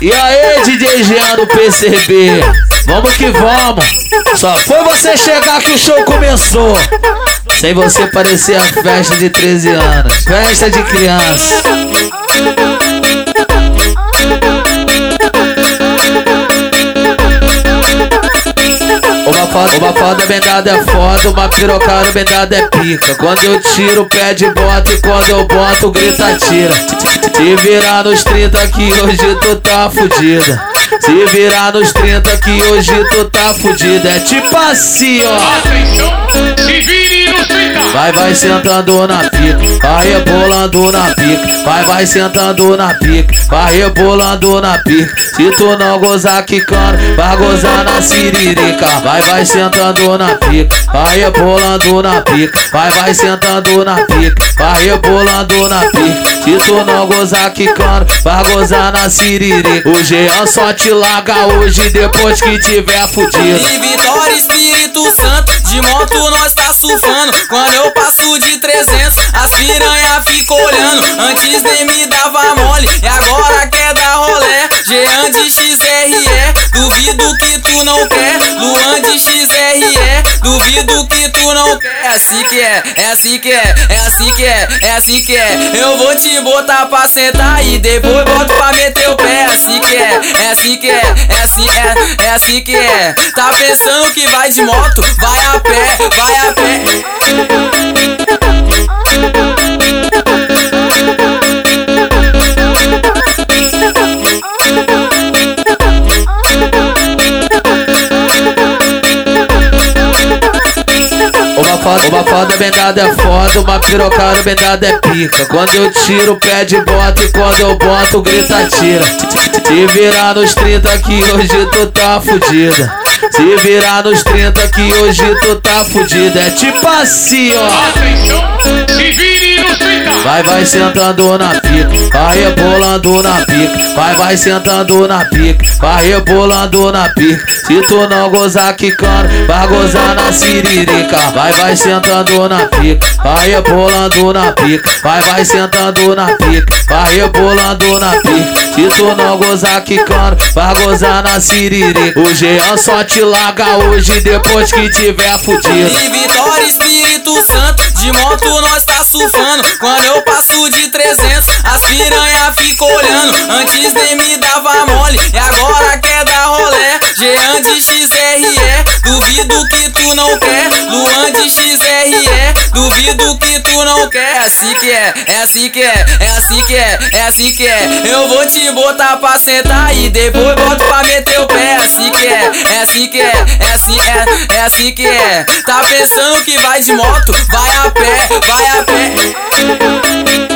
E aí, DJ Jean do PCB? Vamos que vamos. Só foi você chegar que o show começou. Sem você parecer a festa de 13 anos. Festa de criança. Foda, uma foda bendada é foda, uma pirocada bendada é pica. Quando eu tiro o pé de bota e quando eu boto, grita tira. Se virar nos 30 que hoje tu tá fudida. Se virar nos 30 que hoje tu tá fudida. É tipo assim, ó. Atenção, se vire nos 30. Vai, vai sentando na pica, vai rebolando na pica, vai, vai sentando na pica, vai rebolando na pica. Se tu não gozar quicando, vai gozar na siririca. Vai, vai sentando na pica, vai rebolando na pica, vai, vai sentando na pica, vai rebolando na pica. Se tu não gozar quicando, vai gozar na siririca. O Jean só te larga hoje depois que tiver fudido. E Vitória, Espírito Santo, de moto nós tá surfando. Quando eu passo de 300, as piranha ficam olhando. Antes nem me dava mole, e agora quer dar rolé. Jean de XRE, duvido que tu não quer. Luan de XRE, duvido que tu não quer. É assim que é, é assim que é, é assim que é, é assim que é. Eu vou te botar pra sentar e depois boto pra meter É assim que é, é assim que é, é assim, é, é assim que é. Tá pensando que vai de moto? Vai a pé, vai a pé. Foda, uma foda bendada é foda, uma pirocada bendada é pica. Quando eu tiro o pé de bota e quando eu boto, grita tira. Se virar nos 30 que hoje tu tá fudida. Se virar nos 30 que hoje tu tá fudida. É tipo assim, ó. Atenção, se vire nos 30. Vai, vai sentando na pica, vai rebolando na pica, vai, vai sentando na pica, vai rebolando na pica. Se tu não gozar quicando, vai gozar na siririca. Vai, vai sentando na pica, vai rebolando na pica, vai, vai sentando na pica, vai rebolando na pica. Se tu não gozar quicando, vai gozar na siririca. O Jean só te larga hoje depois que tiver fudido. E Vitória, Espírito Santo, de moto nós tá surfando. Quando eu passo de 300, as piranha ficam olhando. Antes nem me dava mole, e agora quer dar rolé. Jean de XRE, duvido que tu não quer. Luan de XRE, duvido que tu não quer. É assim que é, é assim que é, é assim que é, é assim que é. Eu vou te botar pra sentar e depois boto pra meter o pé. É assim que é, é assim que é, é assim, é, é assim que é. Tá pensando que vai de moto? Vai a pé, vai a pé.